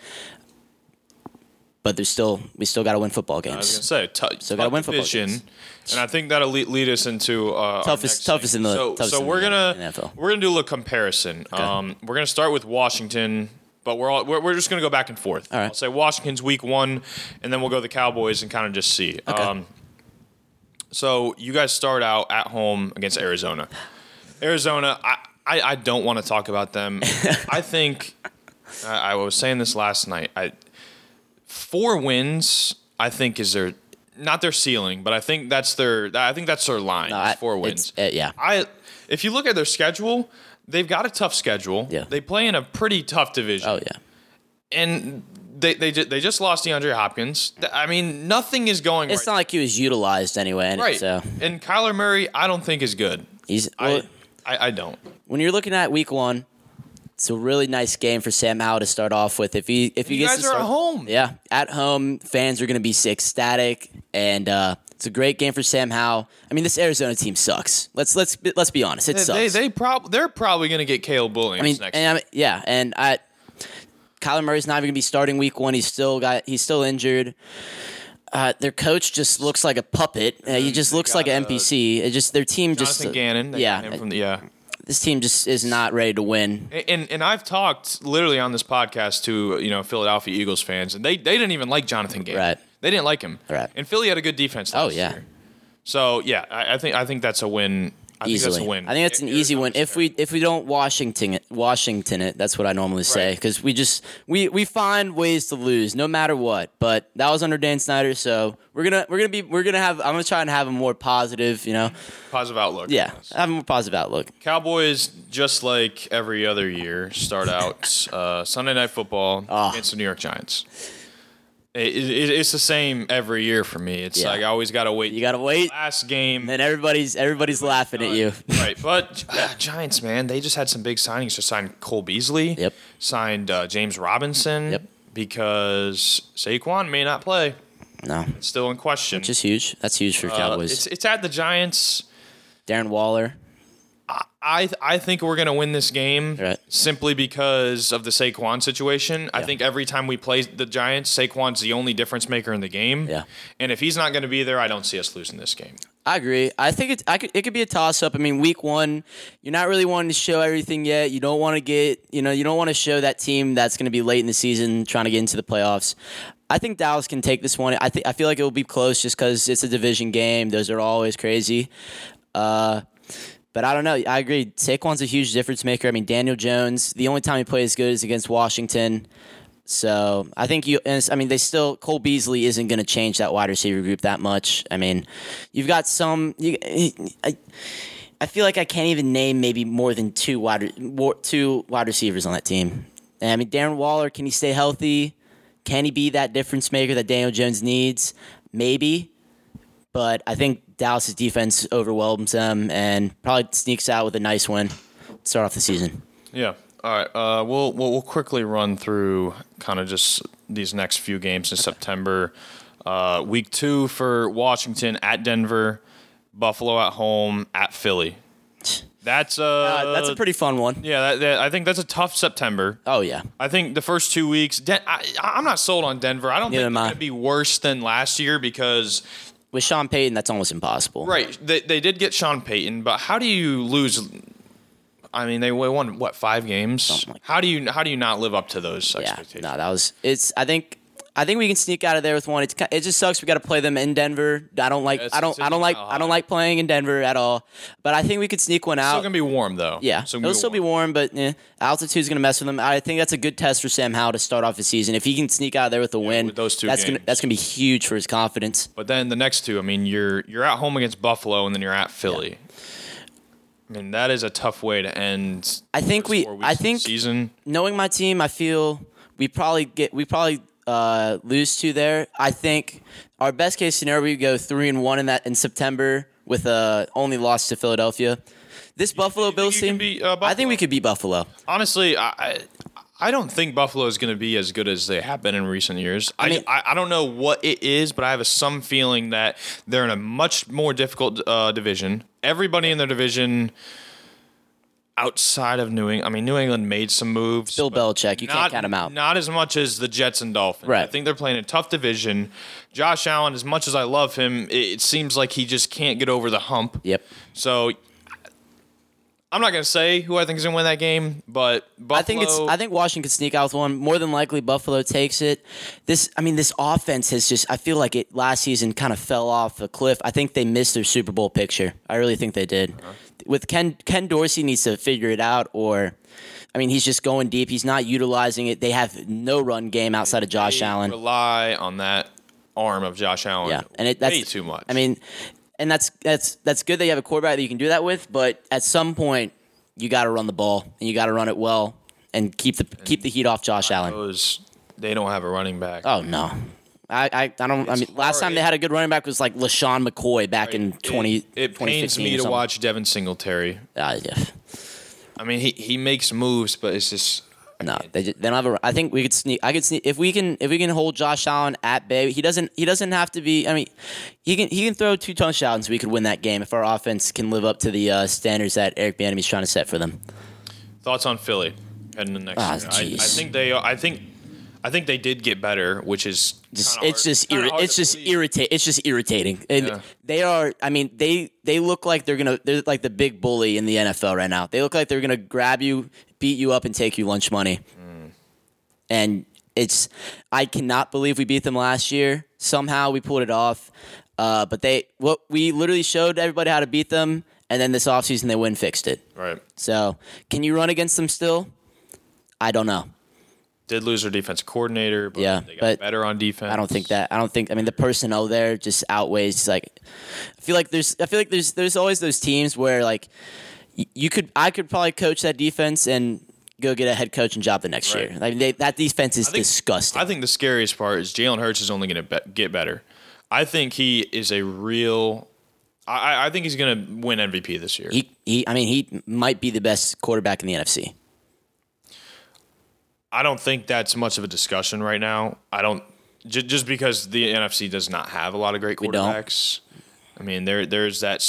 But there's still we still got to win football I was games. gonna say, t- So gotta win football division, games. and I think that'll lead, lead us into uh, Toughest- toughest in the- So, toughest so we're gonna we're gonna do a little comparison. Um, we're gonna start with Washington, but we're all we're, we're just gonna go back and forth. All right. I'll say Washington's week one, and then we'll go to the Cowboys and kind of just see. Okay. Um, so you guys start out at home against Arizona. Arizona, I I, I don't want to talk about them. I think I, I was saying this last night. I four wins. I think is their not their ceiling, but I think that's their. I think that's their line. No, I- four wins. uh, yeah. I if you look at their schedule, they've got a tough schedule. Yeah. They play in a pretty tough division. Oh yeah. And they they they just lost DeAndre Hopkins. I mean, nothing is going It's right. not like he was utilized anyway. right. So And Kyler Murray, I don't think is good. he's well, I, I I don't. when you're looking at week one. It's a really nice game for Sam Howell to start off with. If he if he You gets guys to are start, at home. yeah, at home, fans are going to be ecstatic, and uh, it's a great game for Sam Howell. I mean, this Arizona team sucks. Let's let's let's be honest, it They sucks. they, they prob- they're probably going to get Caleb Williams I mean, next. and I mean, yeah, and I, Kyler Murray's not even gonna be starting week one. He's still got he's still injured. Uh, their coach just looks like a puppet. Uh, he just looks like an uh, NPC. It just their team Jonathan just Gannon. yeah, from the, yeah. This team just is not ready to win. And and I've talked literally on this podcast to you know Philadelphia Eagles fans, and they they didn't even like Jonathan Gannon. Right. They didn't like him. Right. And Philly had a good defense. Oh, yeah. Year. So yeah, I, I think I think that's a win. I think that's a win. I think that's an It- easy win. If we if we don't Washington it, Washington it, that's what I normally say Right. because we just we we find ways to lose no matter what. But that was under Dan Snyder, so we're gonna we're gonna be we're gonna have I'm gonna try and have a more positive, you know, positive outlook. yeah, have a more positive outlook. Cowboys, just like every other year, start out uh, Sunday Night Football Ah. against the New York Giants. It, it, it's the same every year for me. It's Yeah. like I always got to wait. You gotta wait. last game. And everybody's everybody's laughing at you. right, but uh, Giants, man, they just had some big signings. Just signed Cole Beasley. Yep. Signed uh, James Robinson. Yep. Because Saquon may not play. No, It's still in question. which is huge. That's huge for Uh, Cowboys. it's it's at the Giants. Darren Waller. I I think we're gonna win this game Right. simply because of the Saquon situation. I think every time we play the Giants, Saquon's the only difference maker in the game. Yeah. And if he's not gonna be there, I don't see us losing this game. I agree. I think it, I could, it could be a toss up. I mean, week one, you're not really wanting to show everything yet. You don't want to get, you know, you don't want to show that team that's going to be late in the season trying to get into the playoffs. I think Dallas can take this one. I think I feel like it will be close just because it's a division game. Those are always crazy. Uh, but I don't know. I agree. Saquon's a huge difference maker. I mean, Daniel Jones. The only time he plays good is against Washington. So I think you. I mean, they still Cole Beasley isn't going to change that wide receiver group that much. I mean, you've got some. You, I, I feel like I can't even name maybe more than two wide two wide receivers on that team. I mean, Darren Waller, can he stay healthy? Can he be that difference maker that Daniel Jones needs? Maybe, but I think Dallas's defense overwhelms them and probably sneaks out with a nice win. to Start off the season. Yeah. All right. Uh, we'll, we'll we'll quickly run through kind of just these next few games in September. Uh, week two for Washington at Denver, Buffalo at home at Philly. That's uh, Uh, that's a pretty fun one. yeah. That, that, I think that's a tough September. Oh yeah, I think the first two weeks, Den- I, I'm not sold on Denver. I don't Neither think am they're going to be worse than last year because with Sean Payton, that's almost impossible. Right. They, they did get Sean Payton, but how do you lose? I mean, they won what five games? Like how do you how do you not live up to those Yeah, expectations? no, that was it's. I think I think we can sneak out of there with one. It's it just sucks. We got to play them in Denver. I don't like. It's- I don't. I don't like. I don't like playing in Denver at all. But I think we could sneak one It's out. still gonna be warm though. yeah, Still it'll still be warm, but eh, altitude's gonna mess with them. I think that's a good test for Sam Howell to start off the season. If he can sneak out of there with a win, with those two that's gonna that's gonna be huge for his confidence. But then the next two, I mean, you're you're at home against Buffalo, and then you're at Philly. I mean, that is a tough way to end. I think we. I think season. knowing my team, I feel we probably get we probably uh, lose to there. I think our best case scenario we go three and one in that in September with a only loss to Philadelphia. This Buffalo you think Bills team, beat, uh, I think we could beat Buffalo. Honestly, I. I I don't think Buffalo is going to be as good as they have been in recent years. I, mean- I, I don't know what it is, but I have a, some feeling that they're in a much more difficult uh, division. Everybody in their division outside of New England, I mean, New England made some moves. Bill Belichick, you can't count him out. Not as much as the Jets and Dolphins. Right. I think they're playing a tough division. Josh Allen, as much as I love him, it, it seems like he just can't get over the hump. Yep. So I'm not going to say who I think is going to win that game, but Buffalo. I think it's. I think Washington could sneak out with one. More than likely, Buffalo takes it. This. I mean, this offense has just. I feel like it last season kind of fell off a cliff. I think they missed their Super Bowl picture. I really think they did. Uh-huh. With Ken Ken Dorsey needs to figure it out, or. I mean, he's just going deep. He's not utilizing it. They have no run game outside of Josh Allen. Rely on that arm of Josh Allen. Yeah, and it, that's way too much. I mean, and that's that's that's good that you have a quarterback that you can do that with. But at some point, you got to run the ball and you got to run it well and keep the keep the heat off Josh Allen. those they don't have a running back. Oh no. I, I, I don't I It's mean last hard. time they had a good running back was like LeSean McCoy back in It- 20 It, pains 2015 me to watch Devin Singletary. Uh, yeah. I mean, he, he makes moves, but it's just No, they, just, they don't have a. I think we could sneak. I could sneak if we can. If we can hold Josh Allen at bay, he doesn't. He doesn't have to be. I mean, he can. He can throw two touchdowns. We could win that game if our offense can live up to the uh, standards that Eric Bieniemy's trying to set for them. thoughts on Philly heading into next Ah. I, I think they. I think. I think they did get better, which is Just, it's just irri- it's just irritate. It's just irritating, and Yeah. they are. I mean, they they look like they're gonna. They're like the big bully in the NFL right now. They look like they're gonna grab you, beat you up, and take you lunch money. Mm. And it's. I cannot believe we beat them last year. Somehow we pulled it off. Uh, but they what we literally showed everybody how to beat them, and then this offseason they went fixed it. Right. So can you run against them still? I don't know. Did lose their defensive coordinator, but Yeah, they got but better on defense. I don't think that. I don't think. I mean, the personnel there just outweighs. Like, I feel like there's. I feel like there's. There's always those teams where like, you could. I could probably coach that defense and go get a head coaching job the next Right. year. I mean, they, that defense is I think- disgusting. I think the scariest part is Jalen Hurts is only going to be- get better. I think he is a real. I, I- think he's going to win MVP this year. he, he. I mean, he might be the best quarterback in the NFC. I don't think that's much of a discussion right now. I don't j- just because the NFC does not have a lot of great quarterbacks. I mean, there there's that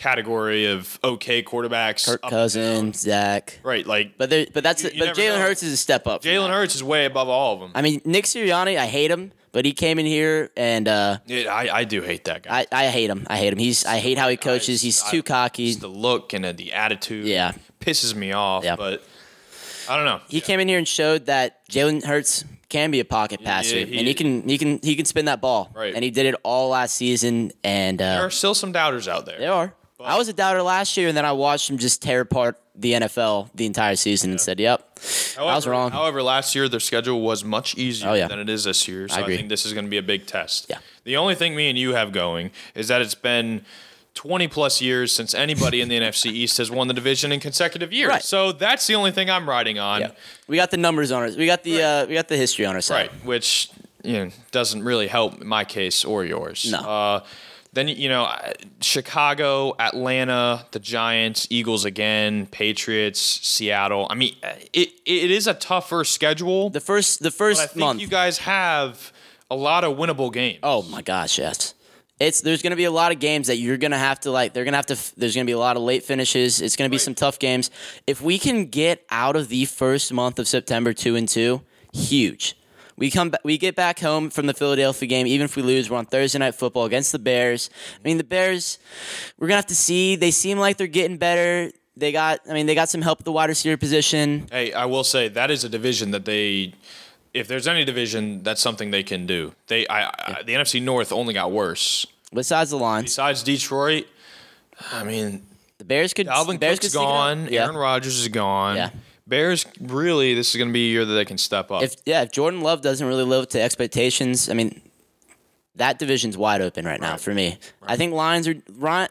subcategory of okay quarterbacks. Kirk up Cousins, Zach. right? Like, But there, but that's You- you but Jalen. Hurts is a step up. Jalen. Hurts is way above all of them. I mean, Nick Sirianni, I hate him, but he came in here and uh, It- I, I do hate that guy. I, I hate him. I hate him. He's I hate how he coaches. He's I- too cocky. Just the look and uh, the attitude. Yeah. pisses me off. Yeah. But I don't know. he came in here and showed that Jalen Hurts can be a pocket passer, he- and he can he can he can spin that ball. Right. And he did it all last season. And There uh, are still some doubters out there. there are. I was a doubter last year, and then I watched him just tear apart the NFL the entire season, and said, "Yep, I was wrong." However, last year their schedule was much easier Oh, yeah. than it is this year. So I, agree. think this is going to be a big test. Yeah. The only thing me and you have going is that it's been 20 plus years since anybody in the NFC East has won the division in consecutive years. Right. So that's the only thing I'm riding on. Yeah. We got the numbers on us. We got the uh, we got the history on our side. Right, which you know doesn't really help my case or yours. No. Uh, then you know, Chicago, Atlanta, the Giants, Eagles again, Patriots, Seattle. I mean, it it is a tougher schedule. The first the but I first think month. you guys have a lot of winnable games. Oh my gosh, yes. It's there's going to be a lot of games that you're going to have to like. They're going to have to. There's going to be a lot of late finishes. It's going to be some tough games. If we can get out of the first month of September two and two, huge. We come. We get back home from the Philadelphia game. Even if we lose, we're on Thursday night football against the Bears. I mean, the Bears. We're gonna have to see. They seem like they're getting better. They got. I mean, they got some help at the wide receiver position. Hey, I will say that is a division that they. If there's any division, that's something they can do. They, I, I the NFC North only got worse. Besides the Lions, Besides Detroit, I mean, the Bears could. Dalvin Bears Cook's could sneak it out. gone. Yeah. Aaron Rodgers is gone. Yeah. Bears really, this is going to be a year that they can step up. if yeah, if Jordan Love doesn't really live up to expectations, I mean, that division's wide open right now for me. I think Lions are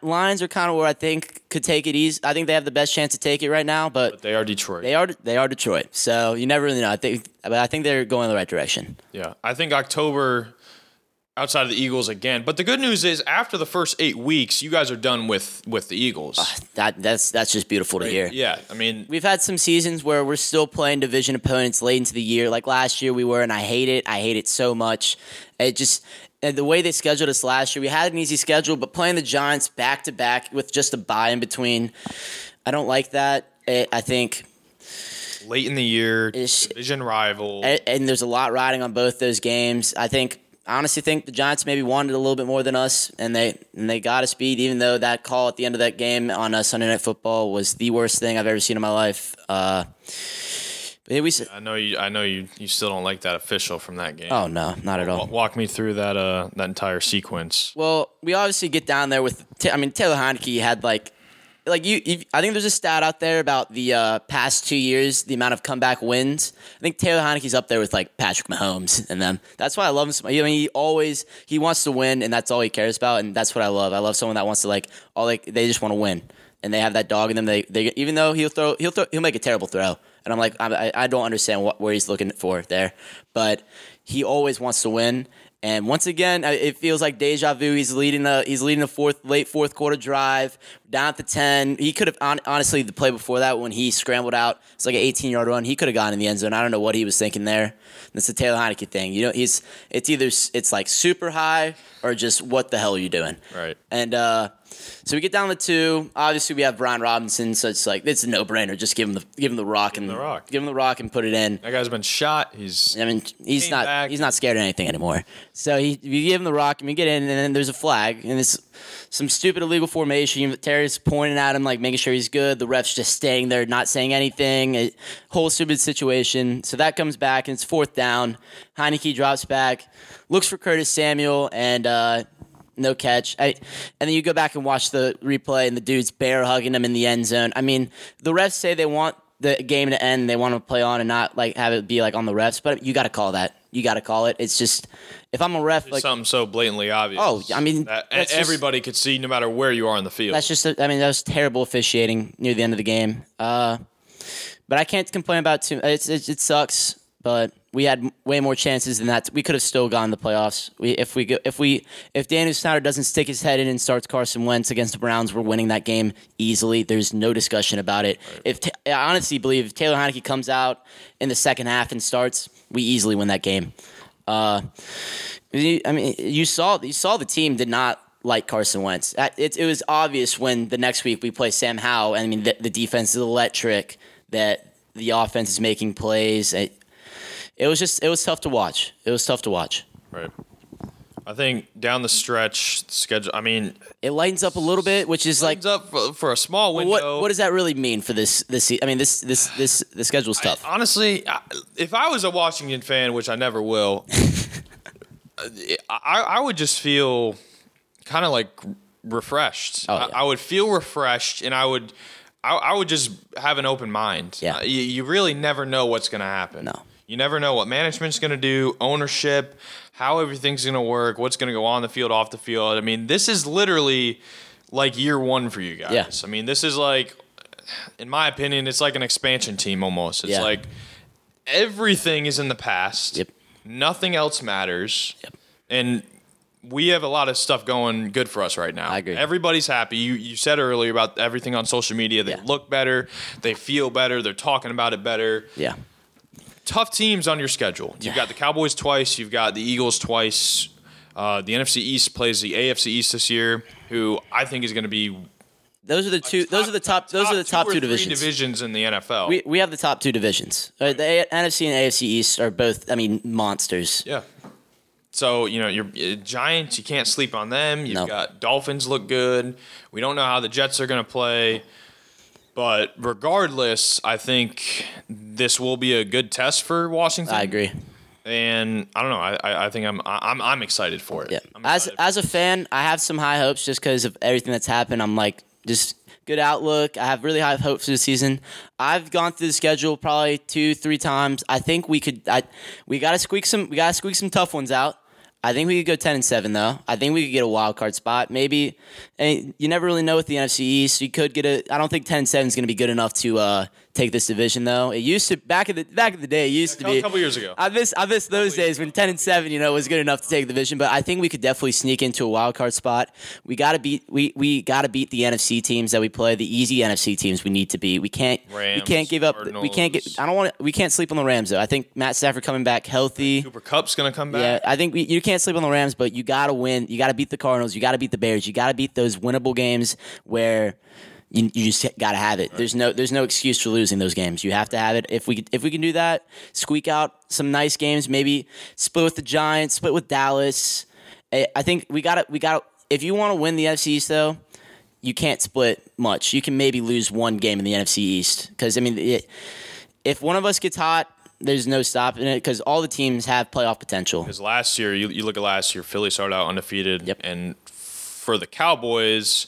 Lions are kind of where I think could take it easy. I think they have the best chance to take it right now, but they are Detroit. they are they are Detroit, so you never really know. I think, but I think they're going in the right direction. yeah, I think October, outside of the Eagles again. But the good news is, after the first eight weeks, you guys are done with with the Eagles. Uh, that that's that's just beautiful to hear. Yeah, I mean, We've had some seasons where we're still playing division opponents late into the year. Like last year, we were, and I hate it. I hate it so much. It just and the way they scheduled us last year, we had an easy schedule, but playing the Giants back to back with just a bye in between, I don't like that. It, I think, late in the year, division rival. and, and there's a lot riding on both those games. I think. I honestly think the Giants maybe wanted a little bit more than us, and they and they got us beat. Even though that call at the end of that game on uh, Sunday Night Football was the worst thing I've ever seen in my life. Uh, but yeah, we. I know you. I know you. You still don't like that official from that game. Oh no, not at all. Walk me through that. Uh, that entire sequence. Well, we obviously get down there with. I mean, Taylor Heinicke had like, like you. I think there's a stat out there about the uh, past two years, the amount of comeback wins. I think Taylor Heinicke's up there with like Patrick Mahomes and them. That's why I love him. So much. I mean, he always he wants to win, and that's all he cares about, and that's what I love. I love someone that wants to like all like they just want to win, and they have that dog in them. They they even though he'll throw he'll throw he'll make a terrible throw, and I'm like I, I don't understand what where he's looking for there, but he always wants to win. And once again, uh, it feels like deja vu. He's leading a he's leading a fourth late fourth quarter drive down at the ten. He could have honestly the play before that when he scrambled out. It's like an 18 yard run. He could have gone in the end zone. I don't know what he was thinking there. That's the Taylor Heinicke thing. You know, he's it's either it's like super high or just what the hell are you doing? Right. And uh, so we get down to two. Obviously, we have Brian Robinson, so it's like it's a no brainer. Just give him the give him the rock and the rock. give him the rock and put it in. That guy's been shot. He's I mean, he's not back. he's not scared of anything anymore. So he we give him the rock and we get in, and then there's a flag, and it's some stupid illegal formation. Terry's pointing at him, like making sure he's good. The ref's just staying there, not saying anything. A whole stupid situation. So that comes back, and it's fourth down. Heinicke drops back, looks for Curtis Samuel, and uh, no catch. I, and then you go back and watch the replay, and the dude's bear hugging him in the end zone. I mean, the refs say they want the game to end, they want to play on and not like have it be like on the refs, but you got to call that. You got to call it. It's just if I'm a ref, like something so blatantly obvious. Oh, I mean, that just- everybody could see, no matter where you are in the field. that's just. I mean, that was terrible officiating near the end of the game. Uh, but I can't complain about too. It's, it's it sucks, but we had way more chances than that. We could have still gone to the playoffs. We if we if we if Daniel Snyder doesn't stick his head in and starts Carson Wentz against the Browns, we're winning that game easily. There's no discussion about it. If I honestly believe if Taylor Heinicke comes out in the second half and starts, we easily win that game. Uh, I mean, you saw you saw the team did not like Carson Wentz. It, it was obvious when the next week we play Sam and I mean, the, the defense is electric. That the offense is making plays. It, it was just it was tough to watch. It was tough to watch. right. I think down the stretch schedule. I mean, It lightens up a little bit, which is like lightens up for, for a small window. what what does that really mean for this this? I mean, this this this the schedule's tough. Honestly, I- if I was a Washington fan, which I never will, I, I would just feel kind of like refreshed. Oh, I, yeah. I would feel refreshed, and I would, I, I would just have an open mind. Yeah. Uh, you, you really never know what's going to happen. No. You never know what management's going to do, ownership, how everything's going to work, what's going to go on the field, off the field. I mean, this is literally like year one for you guys. Yeah. I mean, this is like, in my opinion, it's like an expansion team almost. It's Yeah. like everything is in the past. Yep. Nothing else matters. Yep. And we have a lot of stuff going good for us right now. I agree. Everybody's happy. You you said earlier about everything on social media. They Yeah. look better. They feel better. They're talking about it better Yeah. Tough teams on your schedule. You've got the Cowboys twice. You've got the Eagles twice. Uh, the NFC East plays the AFC East this year, who I think is going to be. Those are the two. those are the top. Those are the top two three divisions. divisions in the NFL. We we have the top two divisions. Uh, the A- NFC and AFC East are both. I mean, monsters. yeah. So you know your uh, Giants, you can't sleep on them. You've No. got Dolphins look good. We don't know how the Jets are going to play, but regardless, I think this will be a good test for Washington. I agree. and I don't know. I I, I think I'm I'm I'm excited for it. Yeah. As as a fan, I have some high hopes just because of everything that's happened. I'm like just good outlook. I have really high hopes for the season. I've gone through the schedule probably two, three times. I think we could. I we got to squeak some. We got to squeak some tough ones out. I think we could go ten and seven though. I think we could get a wild card spot. Maybe, and you never really know with the NFC East. You could get a. I don't think ten and seven is going to be good enough to uh, take this division though. It used to back in the back in the day. It used to be A couple years ago. I miss I miss those days when ten and seven, you know, was good enough to take the division. But I think we could definitely sneak into a wild card spot. We gotta beat we we gotta beat the NFC teams that we play, the easy NFC teams we need to beat. We can't we can't give up we can't get I don't want to we can't sleep on the Rams though. I think Matt Stafford coming back healthy. Cooper Kupp's to come back. Yeah, I think we, you can't sleep on the Rams, but you got to win. You got to beat the Cardinals. You got to beat the Bears. You got to beat those winnable games where you, you just got to have it. There's no there's no excuse for losing those games. You have to have it. If we if we can do that, squeak out some nice games. Maybe split with the Giants, split with Dallas. I think we got to we got to if you want to win the NFC East though. You can't split much. You can maybe lose one game in the NFC East because I mean, it, if one of us gets hot, there's no stopping it because all the teams have playoff potential. Because last year, you, you look at last year, Philly started out undefeated. Yep. And for the Cowboys,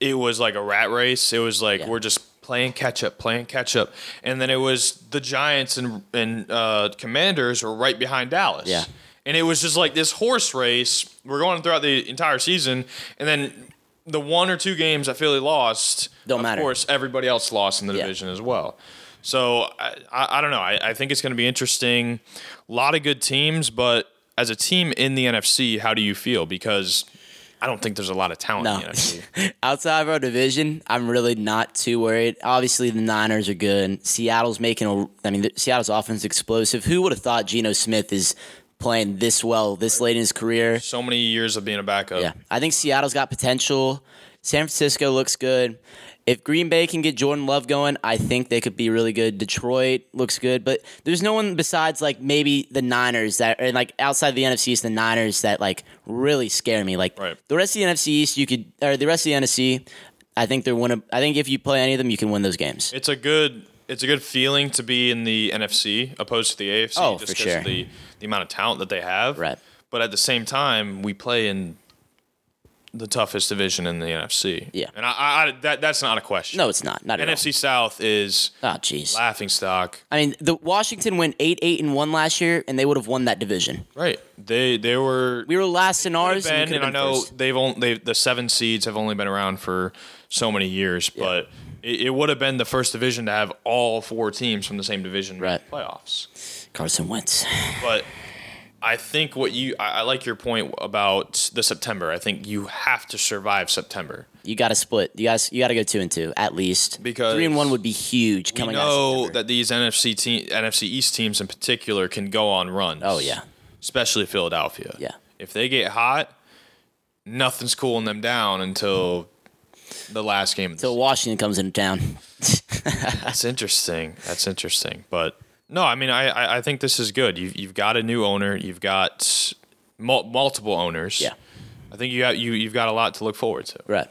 it was like a rat race. It was like Yeah. we're just playing catch up, playing catch up. And then it was the Giants and, and uh, Commanders were right behind Dallas. Yeah. And it was just like this horse race. We're going throughout the entire season. And then the one or two games that Philly lost, Don't of matter. course, everybody else lost in the Yeah. division as well. So I, I, I don't know. I, I think it's going to be interesting. A lot of good teams, but as a team in the NFC, how do you feel? Because I don't think there's a lot of talent No. in the NFC. Outside of our division, I'm really not too worried. Obviously, the Niners are good. Seattle's making a. I mean, the- Seattle's offense is explosive. Who would have thought Geno Smith is playing this well this late in his career? So many years of being a backup. Yeah, I think Seattle's got potential. San Francisco looks good. If Green Bay can get Jordan Love going, I think they could be really good. Detroit looks good, but there's no one besides like maybe the Niners that are like outside the NFC East, the Niners that like really scare me. Like Right. the rest of the NFC East, you could or the rest of the NFC, I think they're one. of. I think if you play any of them, you can win those games. It's a good. It's a good feeling to be in the NFC opposed to the AFC. Oh, just for sure. of the the amount of talent that they have. Right. But at the same time, we play in the toughest division in the NFC. Yeah. And I, I, that that's not a question. No, it's not. Not at NFC South is. Oh, jeez. laughing stock. I mean, the Washington went eight, eight, and one last year, and they would have won that division. Right. They they were We were last in ours. been, and, and I know first. they've only they the seven seeds have only been around for so many years, but it, it would have been the first division to have all four teams from the same division Right. in the playoffs. Carson Wentz. But I think what you I, I like your point about the September. I think you have to survive September. You got to split. You guys, you got to go two and two at least. Because three and one would be huge. We Coming out of know that these NFC team, NFC East teams in particular can go on runs. Oh yeah, especially Philadelphia. Yeah. If they get hot, nothing's cooling them down until the last game. Of the so Washington comes into town. That's interesting. That's interesting. But no, I mean, I I, think this is good. You've you've got a new owner. You've got mul- multiple owners. Yeah. I think you got you you've got a lot to look forward to. right.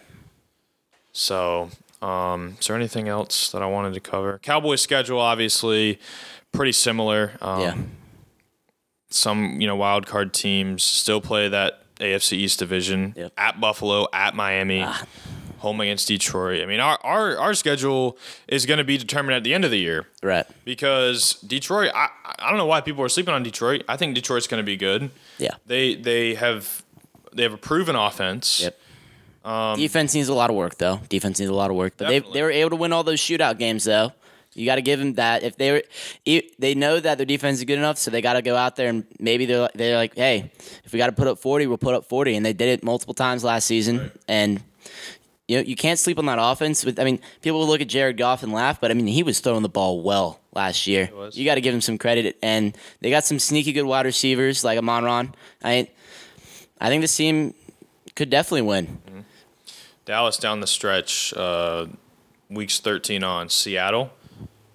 So, um, is there anything else that I wanted to cover? Cowboys schedule obviously pretty similar. Um, Yeah. Some you know wild card teams still play that AFC East division Yep. at Buffalo, at Miami, Ah. Home against Detroit. I mean, our our, our schedule is going to be determined at the end of the year Right. because Detroit. I I don't know why people are sleeping on Detroit. I think Detroit's going to be good. Yeah. They they have they have a proven offense. Yep. Um, Defense needs a lot of work, though. Defense needs a lot of work, but they Definitely. they were able to win all those shootout games, though. You got to give them that. If they were, they know that their defense is good enough, so they got to go out there and maybe they're they're like, hey, if we got to put up forty, we'll put up forty, and they did it multiple times last season. And you know, you can't sleep on that offense. With I mean, people will look at Jared Goff and laugh, but I mean, he was throwing the ball well last year. You got to give him some credit, and they got some sneaky good wide receivers like Amon-Ra. I, I think this team could definitely win. Dallas down the stretch, uh, weeks 13 on Seattle,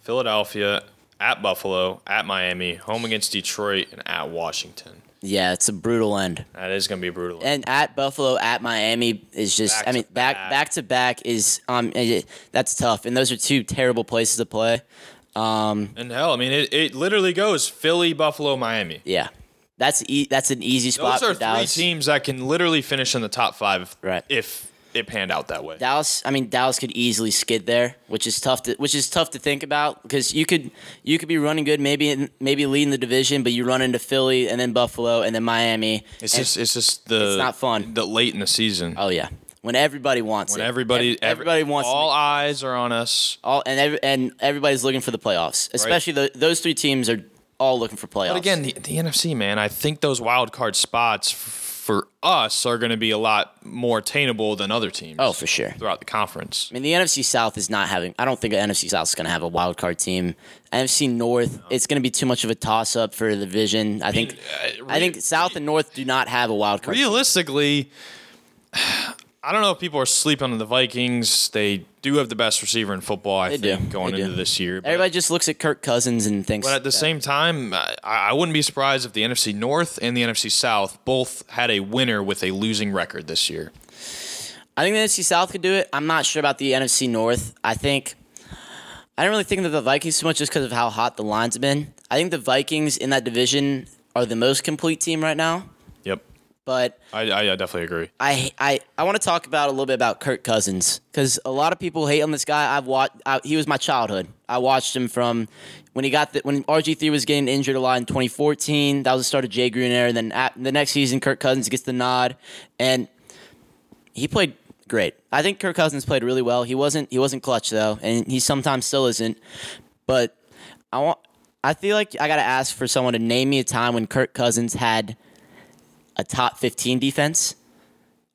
Philadelphia, at Buffalo, at Miami, home against Detroit, and at Washington. Yeah, it's a brutal end. That is going to be brutal. And at Buffalo, at Miami is just. Back I mean, back back. back to back is um eh, that's tough, and those are two terrible places to play. Um, and hell, I mean, it, it literally goes Philly, Buffalo, Miami. yeah, that's e- that's an easy spot Those are for Dallas. three teams that can literally finish in the top five Right. if it panned out that way. Dallas, I mean Dallas could easily skid there, which is tough to which is tough to think about because you could you could be running good, maybe in, maybe leading the division, but you run into Philly and then Buffalo and then Miami. It's just it's just the It's not fun. The late in the season oh yeah, when everybody wants it. when it. everybody Ev- everybody wants all eyes are on us. all and every, and everybody's looking for the playoffs. Especially the, those three teams are all looking for playoffs. But again, the, the NFC man, I think those wild card spots f- for us are going to be a lot more attainable than other teams. oh for sure. throughout the conference. I mean, the NFC South is not having. I don't think the NFC South is going to have a wild card team. NFC North, it's going to be too much of a toss up for the division. I think. uh, I think South and North do not have a wild card. team. I don't know if people are sleeping on the Vikings. They do have the best receiver in football, I They do. think, going They do. into this year. But, Everybody just looks at Kirk Cousins and thinks. but at the that- same time, I, I wouldn't be surprised if the NFC North and the NFC South both had a winner with a losing record this year. I think the NFC South could do it. I'm not sure about the NFC North. I think. I don't really think of the Vikings so much just because of how hot the Lions have been. I think the Vikings in that division are the most complete team right now. But I, I, I definitely agree. I I, I want to talk about a little bit about Kirk Cousins because a lot of people hate on this guy. I've watched. I, he was my childhood. I watched him from when he got the, when RG three was getting injured a lot in 2014. That was the start of Jay Gruden era. And then at, the next season, Kirk Cousins gets the nod, and he played great. I think Kirk Cousins played really well. He wasn't he wasn't clutch though, and he sometimes still isn't. But I want. I feel like I got to ask for someone to name me a time when Kirk Cousins had a top 15 defense.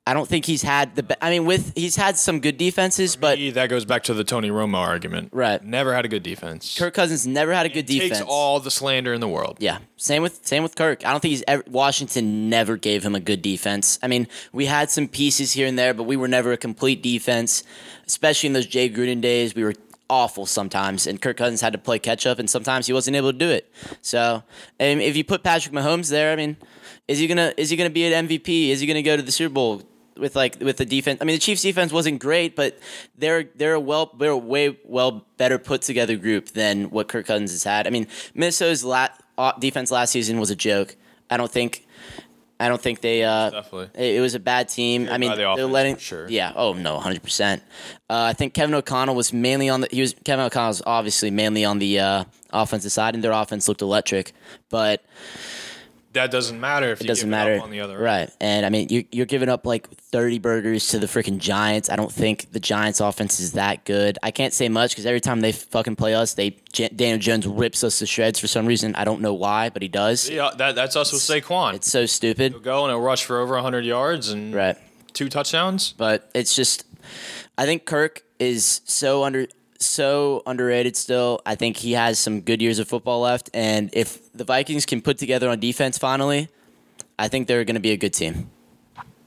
I don't think he's had the. Be- I mean, with he's had some good defenses, but Me, that goes back to the Tony Romo argument. Right. Never had a good defense. Kirk Cousins never had a good defense. takes all the slander in the world. Yeah, same with same with Kirk. I don't think he's ever. Washington never gave him a good defense. I mean, we had some pieces here and there, but we were never a complete defense. Especially in those Jay Gruden days, we were awful sometimes, and Kirk Cousins had to play catch up, and sometimes he wasn't able to do it. So, and if you put Patrick Mahomes there, I mean, is he gonna is he gonna be an MVP? Is he gonna go to the Super Bowl? With like with the defense, I mean the Chiefs' defense wasn't great, but they're they're a well they're a way well better put together group than what Kirk Cousins has had. I mean Minnesota's la- uh, defense last season was a joke. I don't think I don't think they uh, Definitely. it, it was a bad team. I mean, the they're offense, letting sure. yeah. Oh no, hundred percent. Uh, I think Kevin O'Connell was mainly on the. He was Kevin O'Connell was obviously mainly on the uh, offensive side, and their offense looked electric. But That doesn't matter if it you doesn't give matter It up on the other end. right? And I mean, you, you're giving up like thirty burgers to the freaking Giants. I don't think the Giants' offense is that good. I can't say much because every time they fucking play us, they Daniel Jones rips us to shreds for some reason. I don't know why, but he does. Yeah, that, that's us with Saquon. It's so stupid, He'll go and he'll rush for over 100 yards and right? two touchdowns. but it's just I think Kirk is so under so underrated still. I think he has some good years of football left and if the Vikings can put together on defense finally, I think they're going to be a good team.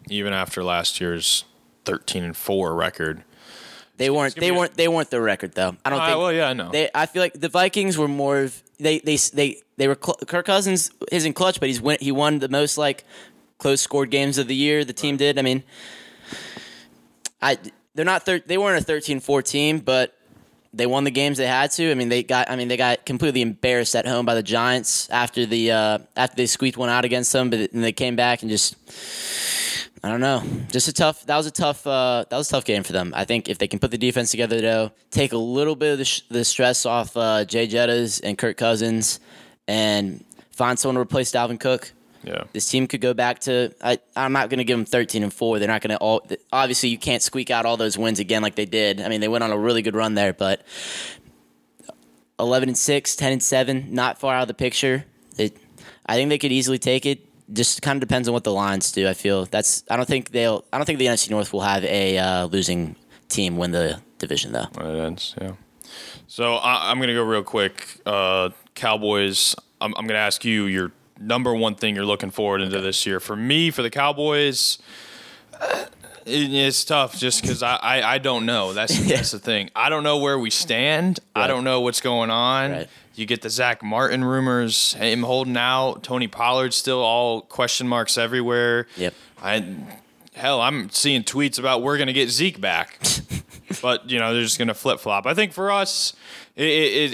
Even after last year's 13 and 4 record. They weren't they weren't they weren't the record though. I don't Uh, think well, yeah, I know. They I feel like the Vikings were more of they they they they were cl- Kirk Cousins isn't clutch, but he's win, he won the most like close scored games of the year. The team did. I mean, I they're not thir- they weren't a 13-4 team, but they won the games they had to. I mean, they got I mean they got completely embarrassed at home by the Giants after the uh, after they squeaked one out against them, but and they came back and just. I don't know. Just a tough. That was a tough. Uh, that was a tough game for them. I think if they can put the defense together, though, take a little bit of the, sh- the stress off uh, Jay Jettas and Kirk Cousins, and find someone to replace Dalvin Cook. Yeah. This team could go back to. I, I'm not going to give them 13 and four. They're not going to all. Obviously, you can't squeak out all those wins again like they did. I mean, they went on a really good run there, but 11 and six, 10 and seven, not far out of the picture. It, I think they could easily take it. Just kind of depends on what the Lions do. I feel that's. I don't think they'll. I don't think the NFC North will have a uh, losing team win the division though. It ends, yeah. So I, I'm gonna go real quick. Uh, Cowboys. I'm, I'm gonna ask you your number one thing you're looking forward into this year. For me, for the Cowboys, uh, it, it's tough just because I, I I don't know. That's that's the thing. I don't know where we stand. I don't know what's going on. Right. You get the Zack Martin rumors, him holding out. Tony Pollard still all question marks everywhere. Yep. I hell, I'm seeing tweets about we're gonna get Zeke back, but you know they're just gonna flip flop. I think for us, it,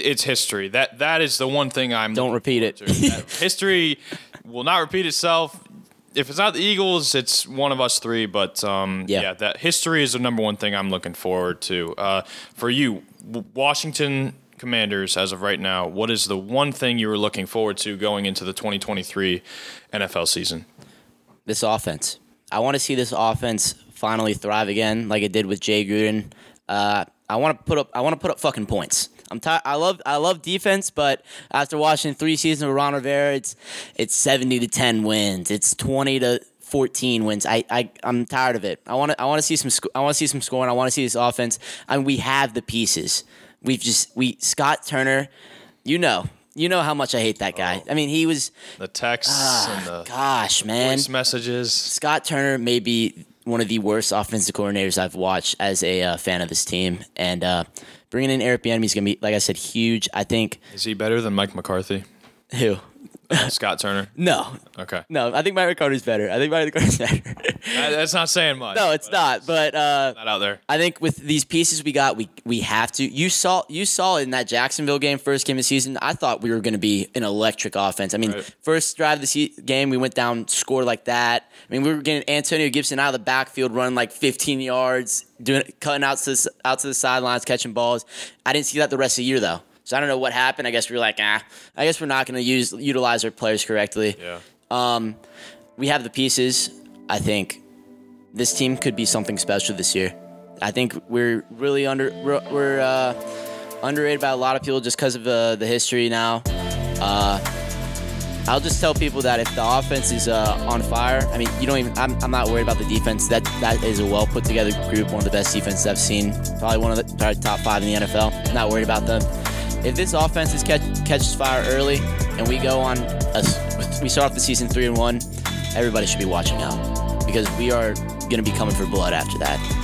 it, it's history. That that is the one thing I'm. Don't repeat it. forward to. That history will not repeat itself. If it's not the Eagles, it's one of us three. But um, Yeah. yeah. that history is the number one thing I'm looking forward to. Uh, for you, Washington Commanders, as of right now, what is the one thing you were looking forward to going into the 2023 NFL season? this offense. I want to see this offense finally thrive again, like it did with Jay Gruden. Uh, I want to put up. I want to put up fucking points. I'm tired. I love. I love defense, but after watching three seasons with Ron Rivera, it's it's 70 to 10 wins. It's 20 to 14 wins. I, I I'm tired of it. I want to I want to see some sc- I want to see some scoring. I want to see this offense. I mean, we have the pieces. We've just we Scott Turner. You know, you know how much I hate that guy. Oh. I mean, he was The texts ah, and the gosh, man. voice messages. Scott Turner may be one of the worst offensive coordinators I've watched as a uh, fan of this team, and uh, bringing in Eric Bieniemy is gonna be, like I said, huge. I think Is he better than Mike McCarthy? who? Scott Turner. No, Okay. no. I think Mike McCarthy's better. I think Mike McCarthy's better. That's not saying much. no, it's not. But uh, Not out there. I think with these pieces we got, we we have to. You saw you saw in that Jacksonville game, first game of the season. I thought we were going to be an electric offense. I mean, Right. first drive of the game, we went down, scored like that. I mean, we were getting Antonio Gibson out of the backfield, running like 15 yards, doing cutting out to the, out to the sidelines, catching balls. I didn't see that the rest of the year though. So I don't know what happened. I guess we were like, ah, I guess we're not going to use utilize our players correctly. Yeah. Um, we have the pieces. I think this team could be something special this year. I think we're really under we're, uh, underrated by a lot of people just because of uh, the history now. Uh, I'll just tell people that if the offense is uh, on fire, I mean, you don't even. I'm, I'm not worried about the defense. That that is a well put together group, one of the best defenses I've seen. Probably one of the probably top five in the NFL. Not worried about them. If this offense is catch, catches fire early and we go on, a, we start off the season three and one, everybody should be watching out because we are going to be coming for blood after that.